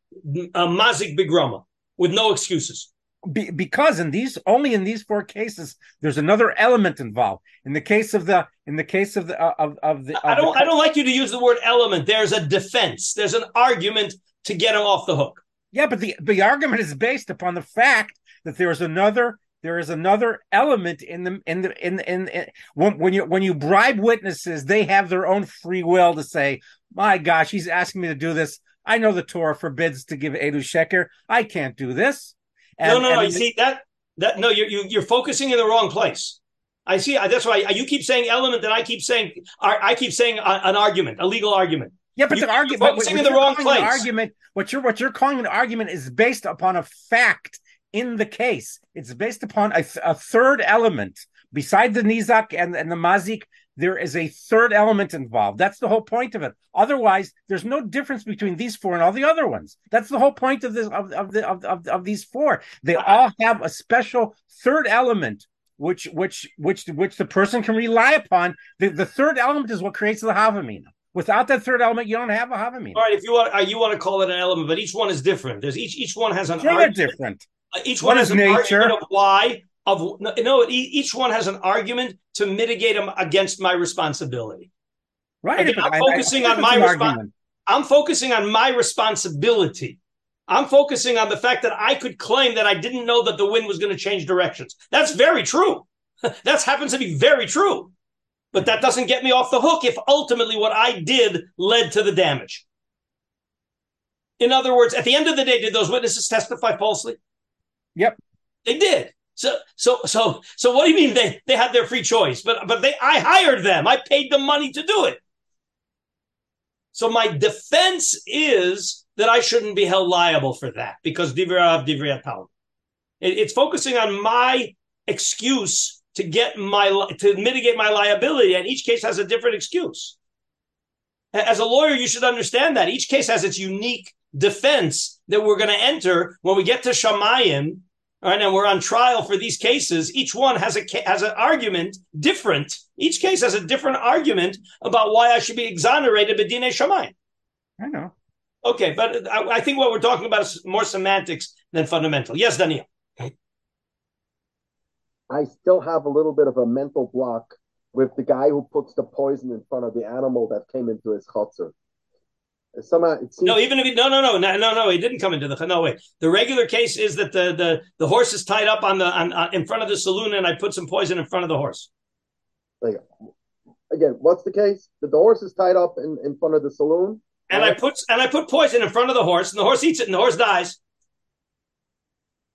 uh, mazik bigrama with no excuses. Be, because in these only in these four cases, there's another element involved. In the case of the in the case of the uh, of of the I don't. the- I don't like you to use the word element. There's a defense. There's an argument to get him off the hook. Yeah, but the the argument is based upon the fact that there is another there is another element in the in the in in, in when, when you when you bribe witnesses, they have their own free will to say, "My gosh, he's asking me to do this. I know the Torah forbids to give edu sheker. I can't do this." No, no, no. and You see that? That no, you're you, you're focusing in the wrong place. I see. That's why you keep saying element, and I keep saying I I keep saying uh, an argument, a legal argument. Yeah, but You- the argument, focusing in the wrong place. argument, what you're what you're calling an argument is based upon a fact in the case. It's based upon a, a third element beside the nizak and, and the mazik there is a third element involved. That's the whole point of it. Otherwise, there's no difference between these four and all the other ones. That's the whole point of this of of the of, of, of these four. They all have a special third element which which which which the person can rely upon. The, the third element is what creates the Havamina. Without that third element, you don't have a Havamina. All right, if you want, uh, you want to call it an element, but each one is different. There's each each one has an They're argument. different. Uh, Each One one is has an nature. argument of why. Of no, no, each one has an argument to mitigate them against my responsibility. Right. Again, I'm I- I focusing on my an respon- argument. I'm focusing on my responsibility. I'm focusing on the fact that I could claim that I didn't know that the wind was going to change directions. That's very true. that happens to be very true. But that doesn't get me off the hook if ultimately what I did led to the damage. In other words, at the end of the day, did those witnesses testify falsely? Yep. They did. So so so so what do you mean they they had their free choice? But but they I hired them. I paid them money to do it. So my defense is that I shouldn't be held liable for that because divrei divrei power. It's focusing on my excuse to get my to mitigate my liability, and each case has a different excuse. As a lawyer, you should understand that each case has its unique defense that we're going to enter when we get to Shamayim, right, and we're on trial for these cases. Each one has a has an argument different. Each case has a different argument about why I should be exonerated b'dinei Shamayim. I know. Okay, but I, I think what we're talking about is more semantics than fundamental. Yes, Daniel. I still have a little bit of a mental block with the guy who puts the poison in front of the animal that came into his chotzer. Somehow it seems No, even if he, no, no, no, no, no, no, he didn't come into the no way. The regular case is that the the the horse is tied up on the on, on in front of the saloon, and I put some poison in front of the horse. Like, again, what's the case? That the horse is tied up in, in front of the saloon. And I put and I put poison in front of the horse, and the horse eats it, and the horse dies.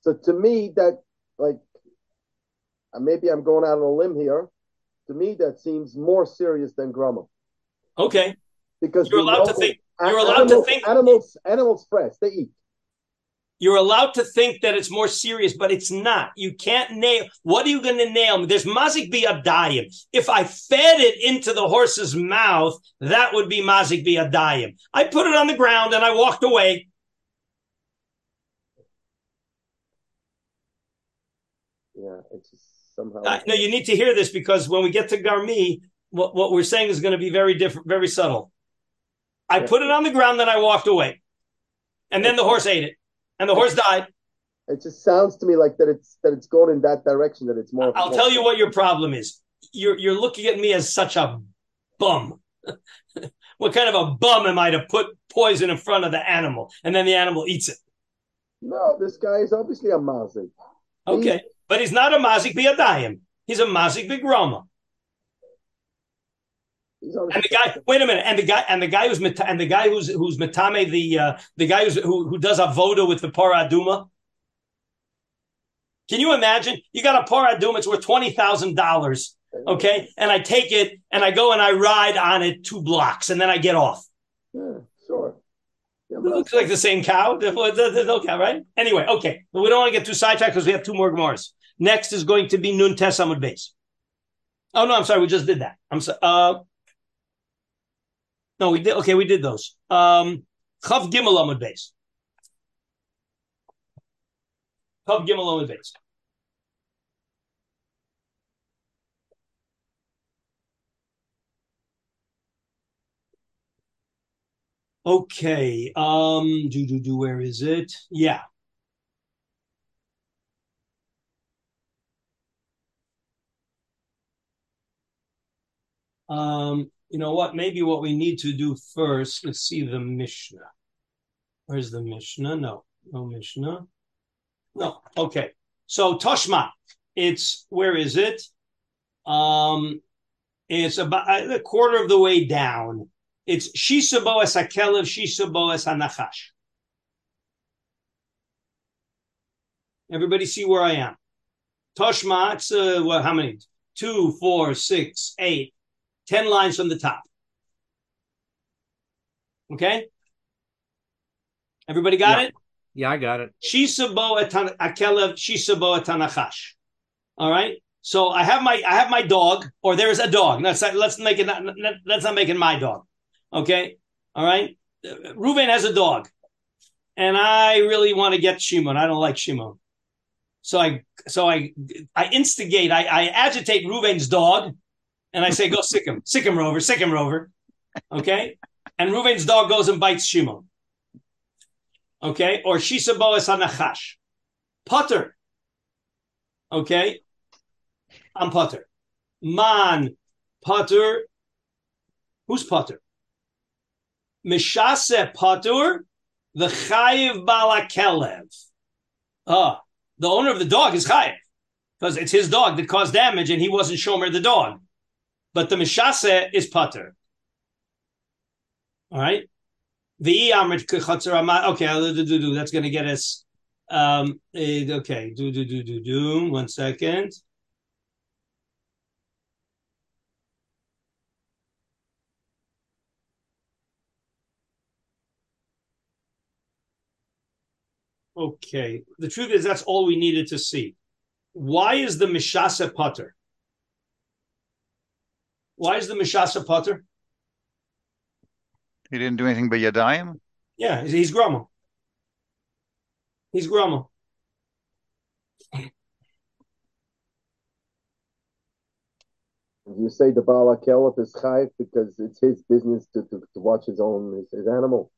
So to me, that like maybe I'm going out on a limb here. To me, that seems more serious than Grumma Okay, because You're we allowed to think- you're allowed to think- animals animals fresh they eat. you're allowed to think that it's more serious, but it's not. You can't nail. What are you going to nail? There's mazik biadayim. If I fed it into the horse's mouth, that would be mazik biadayim. I put it on the ground and I walked away. Yeah, it's just somehow. Uh, no, you need to hear this because when we get to Garmi, what, what we're saying is going to be very different, very subtle. I Yeah. put it on the ground, then I walked away. And then the horse ate it. And the horse died. It just sounds to me like that it's that it's going in that direction. That it's more. I'll tell you what your problem is. You're you're looking at me as such a bum. what kind of a bum am I to put poison in front of the animal and then the animal eats it? No, this guy is obviously a mazik. Okay. But he's not a mazik biadayim. He's a mazik bigrama. He's And the guy, wait a minute, and the guy, and the guy who's and the guy who's who's metame the uh, the guy who's who, who does avoda with the paraduma. Can you imagine? You got a paraduma; it's worth twenty thousand dollars. Okay, and I take it and I go and I ride on it two blocks, and then I get off. Yeah, sure. Yeah, It looks like the same cow. There's no cow, right? Anyway, okay, but we don't want to get too sidetracked because we have two more gemars. Next is going to be Nun Tes Amud Beis. Oh no, I'm sorry, we just did that. I'm sorry. Uh, no, we did. Okay, we did those. Um, Chav Gimel Amud Beis. Chav Gimel Amud Beis. Okay. Um. Do do do. Where is it? Yeah. Um. You know what? Maybe what we need to do first. Let's see the Mishnah. Where's the Mishnah? No, no Mishnah. No. Okay. So Toshma. It's where is it? Um. It's about a quarter of the way down. It's Shisabo es Hakelev, Shisabo es Hanachash. Everybody see where I am. Toshma, it's uh, what, how many? Two, four, six, eight, ten lines from the top. Okay? Everybody got Yeah. it? Yeah, I got it. Shisabo et Han- Akelev, Shisabo et Hanachash. All right? So I have my I have my dog, or there is a dog. Let's let's make it. Not, let's not make it my dog. Okay, all right. Ruven has a dog, and I really want to get Shimon. I don't like Shimon, so I so I I instigate. I, I agitate Ruven's dog, and I say, "Go sick him, sick him, Rover, sick him, Rover." Okay, and Ruven's dog goes and bites Shimon. Okay, or Shisa Boas Hanachash, Potter. Okay, I'm Potter. Man, Potter. Who's Potter? Mishase Potter, the Chayiv Balakelev. Ah, the owner of the dog is Chayiv because it's his dog that caused damage and he wasn't Shomer the dog. But the Mishase is Potter. All right. The amrit kechatzer okay, that's going to get us. Um, okay, do do do do do. One second. Okay. The truth is, that's all we needed to see. Why is the Mishasa Potter? Why is the Mishasa Potter? He didn't do anything but Yadayim? Yeah, he's, he's Groma. He's Groma. You say the Bala Kelef is chayv because it's his business to, to, to watch his own his, his animal.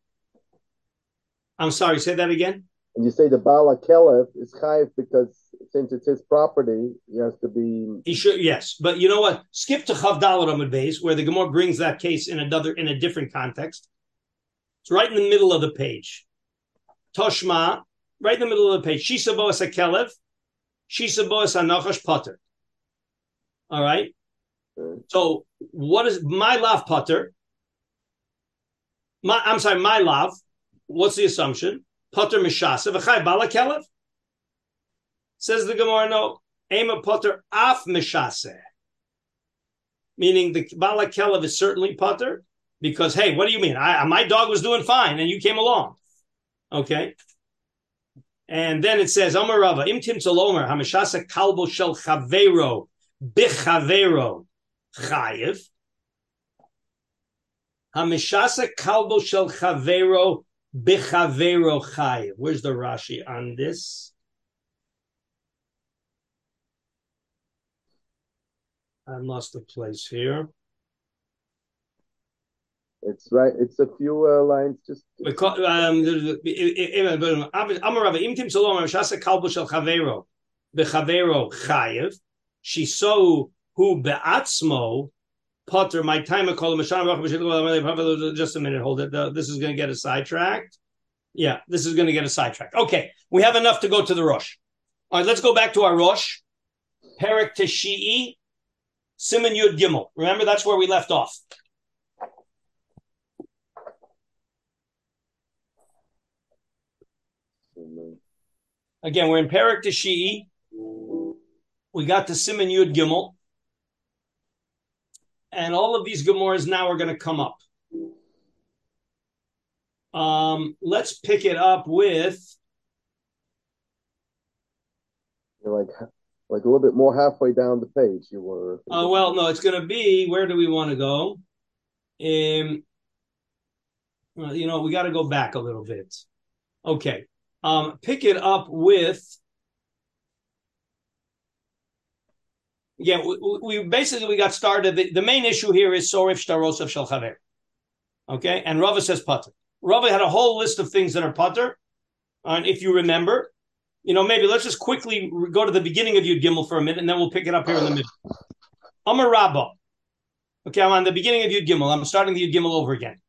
I'm sorry, say that again. And you say the Bala Kelef is chayv because since it's his property, he has to be. He should, yes, but you know what? Skip to Chav Dalet Amud Beis, where the Gemara brings that case in another in a different context. It's right in the middle of the page. Toshma, right in the middle of the page. Shisa boas akelev, shisa boas anachash potter. All right. Mm-hmm. So what is my love potter? My, I'm sorry, my love. What's the assumption? Potter mishasa v'chay bala kelev. Says the Gemara, no. Ema potter af mishase. Meaning the bala kelev is certainly potter because hey, what do you mean? I, my dog was doing fine and you came along. Okay. And then it says, Amar Rava, Im Tim Tzalomer, Hamashasa Kalbo Shel Chavero, Bichavero, Chayev. Hamishasa Kalbo Shel Chavero, Bichavero, Chayev. Where's the Rashi on this? I lost the place here. It's right. It's a few uh, lines. Just um, Amarava im tim salom shasa kalbo shel chavero bechavero chayev shiso hu beatzmo potter my time I call him just a minute hold it. This is going to get a sidetracked. Yeah this is going to get a sidetracked. Okay we have enough to go to the Rosh. All right let's go back to our Rosh. Perik Teshii Siman Yud Gimel. Remember that's where we left off. Again, we're in Perik Shi'i. We got to Siman Yud Gimel. And all of these Gemores now are going to come up. Um, let's pick it up with. You're like, like a little bit more halfway down the page. You were. Oh uh, well, no, it's going to be. Where do we want to go? Um, you know, we got to go back a little bit. Okay um, pick it up with. Yeah, we, we, basically we got started. The, the, main issue here is sorif shtaros of shalchaver. Okay, and Rava says putter. Rava had a whole list of things that are putter, and if you remember, you know, maybe let's just quickly go to the beginning of Yud Gimel for a minute, and then we'll pick it up here in the middle. Amar Rabba. Okay, I'm on the beginning of Yud Gimel. I'm starting the Yud Gimel over again.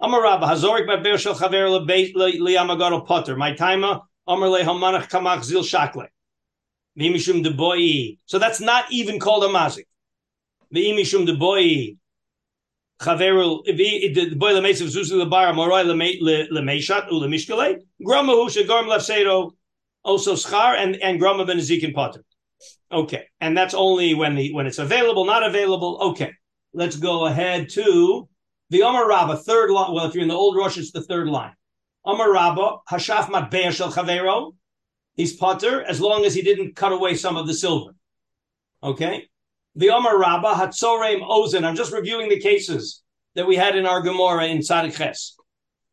Amar Rabba Hazorik Be'er Shel Chaver LeYamagaro Potter. My timer Amar Le Hamanach Kamach Zil Shakle. V'imishum Deboyi. So that's not even called a mazik. V'imishum Deboyi. Chaveru the boy lemeitz of zuzu lebar moray lemeishat u lemishkale grama hu shagorm lefsedo also schar and and grama ben ezekin potter. Okay, and that's only when the when it's available, not available. Okay, let's go ahead to the Amar Rabba, third line. Well, if you're in the old Rosh, it's the third line. Amar Rabba, Hashaf Matbeah Shel Chavero. He's potter as long as he didn't cut away some of the silver. Okay. The Omar Rabba, Hatzoreim Ozen. I'm just reviewing the cases that we had in our Gemara in Tzadik Ches.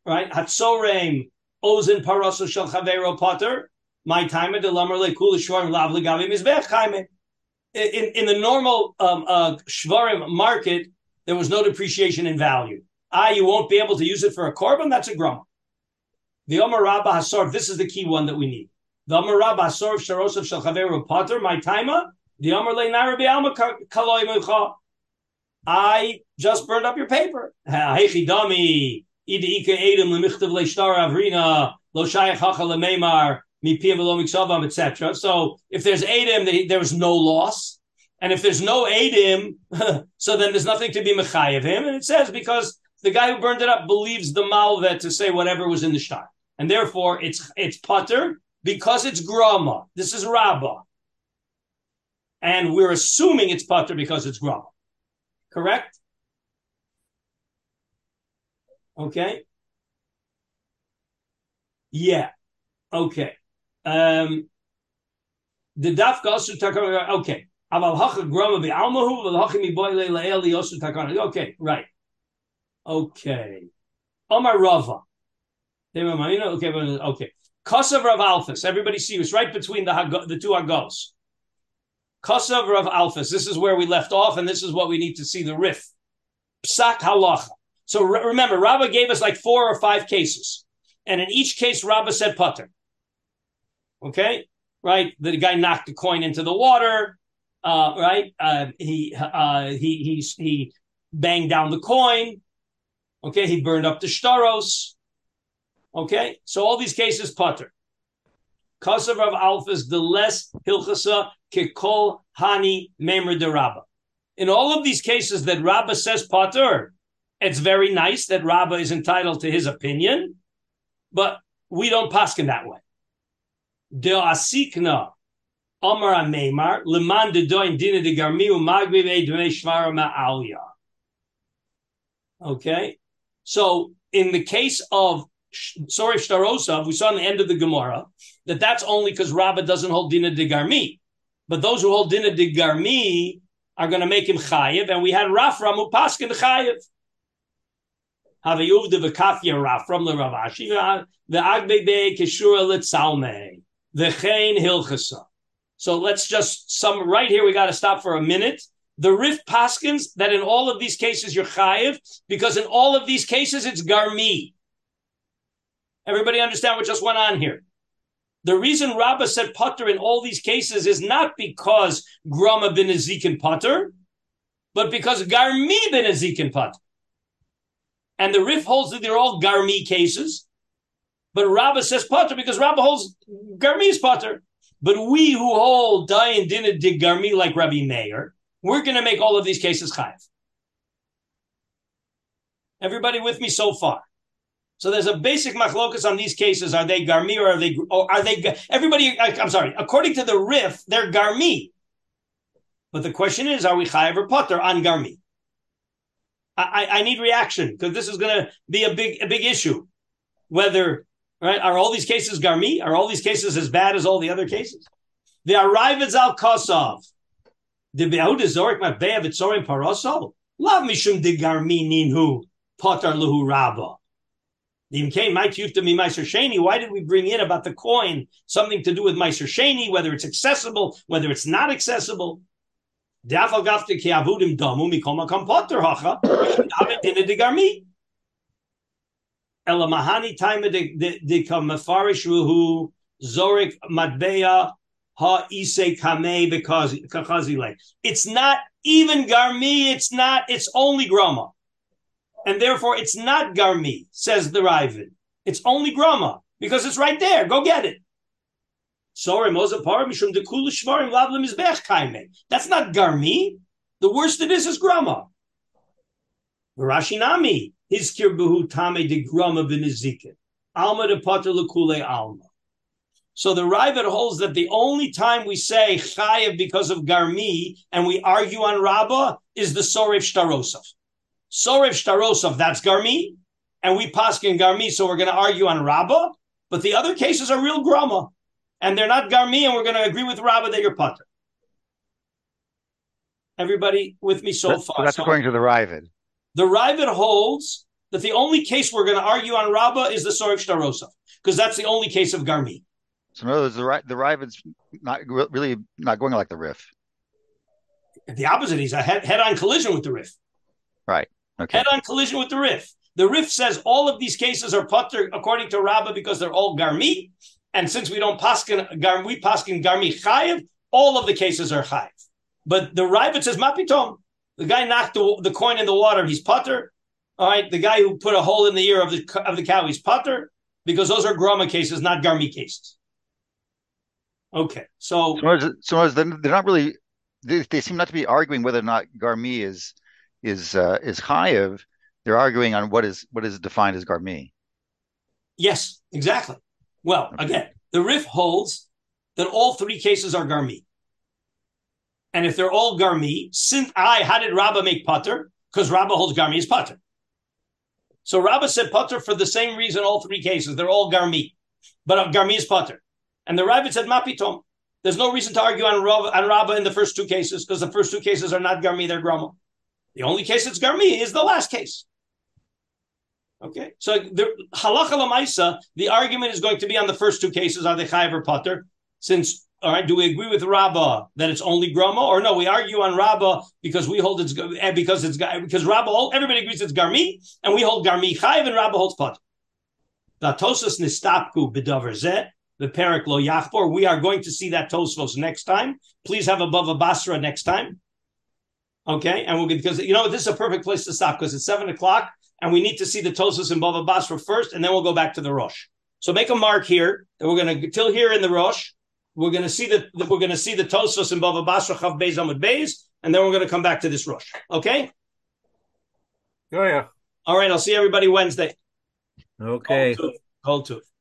Right? Hatzoreim Ozen Paroso Shel Chavero Potter. My time at the Lamar Le Kula Shvarim Lav Legavi Mizbech Chaime. In, in the normal um, uh, Shvarim market, there was no depreciation in value. Ah, you won't be able to use it for a korban? That's a grum. The Omar Rabba Hasor, this is the key one that we need. The Amar Rabba Hasor of Sharosov Shel Chaveru Potter, my timer. The Amar Le Narabi Alma Kaloi Mucha. I just burned up your paper. Hechi Dami. Ida Ika Edom Lemichtav Leishtar Avrina Lo Shayach Hacha Lemeimar Miksavam, etc. So if there's Edom, there was no loss. And if there's no Adim, so then there's nothing to be Mechayev him. And it says because the guy who burned it up believes the Malvet to say whatever was in the shtar. And therefore it's it's putter because it's grama. This is Rabbah. And we're assuming it's putter because it's grama. Correct? Okay. Yeah. Okay. Um the daf gasu okay. Okay, right. Okay. Omar Rava. Okay, okay. Kosav Rav Alphas. Everybody see it's right between the the two Hagos. Kosav Rav Alphas. This is where we left off, and this is what we need to see the Rif. Psak halacha. So re- remember, Rabbah gave us like four or five cases, and in each case, Rabbah said putter. Okay, right? The guy knocked the coin into the water. Uh, right? Uh, he uh, he he he banged down the coin. Okay, he burned up the shtaros. Okay, so all these cases putter. Kasav of Alpha is the less hilchasa kikol hani memra de Rabba. In all of these cases that Rabba says putter, it's very nice that Rabba is entitled to his opinion, but we don't paskin that way. De asikna Amar Ameimar leman de doin dina de garmi umagbi ve'edvei shvara ma'alya. Okay, so in the case of sorry, Shtarosov, we saw in the end of the Gemara that that's only because Rabbah doesn't hold Dina de Garmi. But those who hold Dina de Garmi are going to make him Chayiv, and we had Rafram who paskin Chayiv. Havayuv de Vekafia Rafram le Ravashi, the Agbebe Keshura the Chain Hilchasa. So let's just some right here. We got to stop for a minute. The Rif Paskins that in all of these cases you're chayiv because in all of these cases it's garmi. Everybody understand what just went on here? The reason Rabbah said putter in all these cases is not because Grama bin Ezekin putter, but because Garmi bin Ezekin putter. And the Rif holds that they're all Garmi cases, but Rabbah says putter because Rabbah holds Garmi's putter. But we who hold Dayan Dinah Dig Garmi like Rabbi Meir, we're going to make all of these cases chayiv. Everybody with me so far? So there's a basic machlokas on these cases. Are they garmi or are they? Or are they? Everybody, I'm sorry. According to the Rif, they're garmi. But the question is, are we chayiv or potter on garmi? I, I, need reaction because this is going to be a big a big issue. Whether right are all these cases garmi? Are all these cases as bad as all the other cases? The arrivals al kosov. The be'ud zorik matbeya v'tzorim paroso. Lav mishum de garmi ninhu potter luhu rabba. Why did we bring in about the coin something to do with Meiser Sheni, whether it's accessible, whether it's not accessible? Elamahani time de kamafarish ruhu zorik matbeya ha ise kame because it's not even garmi, it's not, it's only grama and therefore it's not Garmi, says the Ravid. It's only Grama, because it's right there. Go get it. Sorry, Mishum de Kula Shvarim Lavlim is Kaime. That's not Garmi. The worst it is is Grama. Rashinami, his kirbuhu tame de Grama b'nizikin. Alma de Alma. So the Ravid holds that the only time we say chayev because of garmi and we argue on Rabbah is the Sorif Shtarosov. Sorev Shtarosov, that's Garmi, and we paskin Garmi, so we're going to argue on Rabbah. But the other cases are real Grama, and they're not Garmi, and we're going to agree with Rabbah that you're Pater. Everybody with me so That- far? that's So according to the Ravid. the Ravid holds that the only case we're going to argue on Rabbah is the Sorek Shtarosov, because that's the only case of Garmi. So in other words, the the Ravid's not really not going like the Rif. The opposite, he's a head, head-on collision with the Rif. Okay. Head-on collision with the Rif. The Rif says all of these cases are putter according to Rabbah because they're all Garmi, and since we don't paskin Gar, we paskin Garmi Chayev, all of the cases are Chayev. But the Ravid says Mapitom. The guy knocked the, the coin in the water, he's putter. All right, the guy who put a hole in the ear of the of the cow, he's putter because those are Grama cases, not Garmi cases. Okay, so So, in other words- so in other words, they're they're not really. They, they seem not to be arguing whether or not Garmi is is uh, is Chayev. They're arguing on what is what is defined as Garmi. Yes, exactly. Well, again, the Rif holds that all three cases are Garmi. And if they're all Garmi, since I, how did Rabbah make Putter? Because Rabbah holds Garmi is Putter. So Rabbah said Putter for the same reason, all three cases. They're all Garmi. But Garmi is Putter. And the Ravid said Mapitom. There's no reason to argue on, Rav, on Rabbah in the first two cases because the first two cases are not Garmi, they're Grama. The only case that's Garmi is the last case. Okay, so the halacha lamaisa, the argument is going to be on the first two cases: are they chayiv or putter? Since all right, do we agree with Rabbah that it's only grama, or no? We argue on Rabbah because we hold it's eh, because it's because Rabbah everybody agrees it's garmi, and we hold garmi chayiv, and Rabbah holds putter. Vatosas nistapku b'davar zeh the perik lo yachbor. We are going to see that Tosfos next time. Please have a Bava Basra next time. Okay, and we'll get because you know this is a perfect place to stop because it's seven o'clock and we need to see the Tosfos and Bava Basra first, and then we'll go back to the Rosh. So make a mark here that we're gonna till here in the Rosh. We're gonna see the, the we're gonna see the Tosfos and Bava Basra Chav Beis Amud Beis, and then we're gonna come back to this Rosh. Okay. Oh yeah. All right, I'll see everybody Wednesday. Okay. Cold tooth. Cold tooth.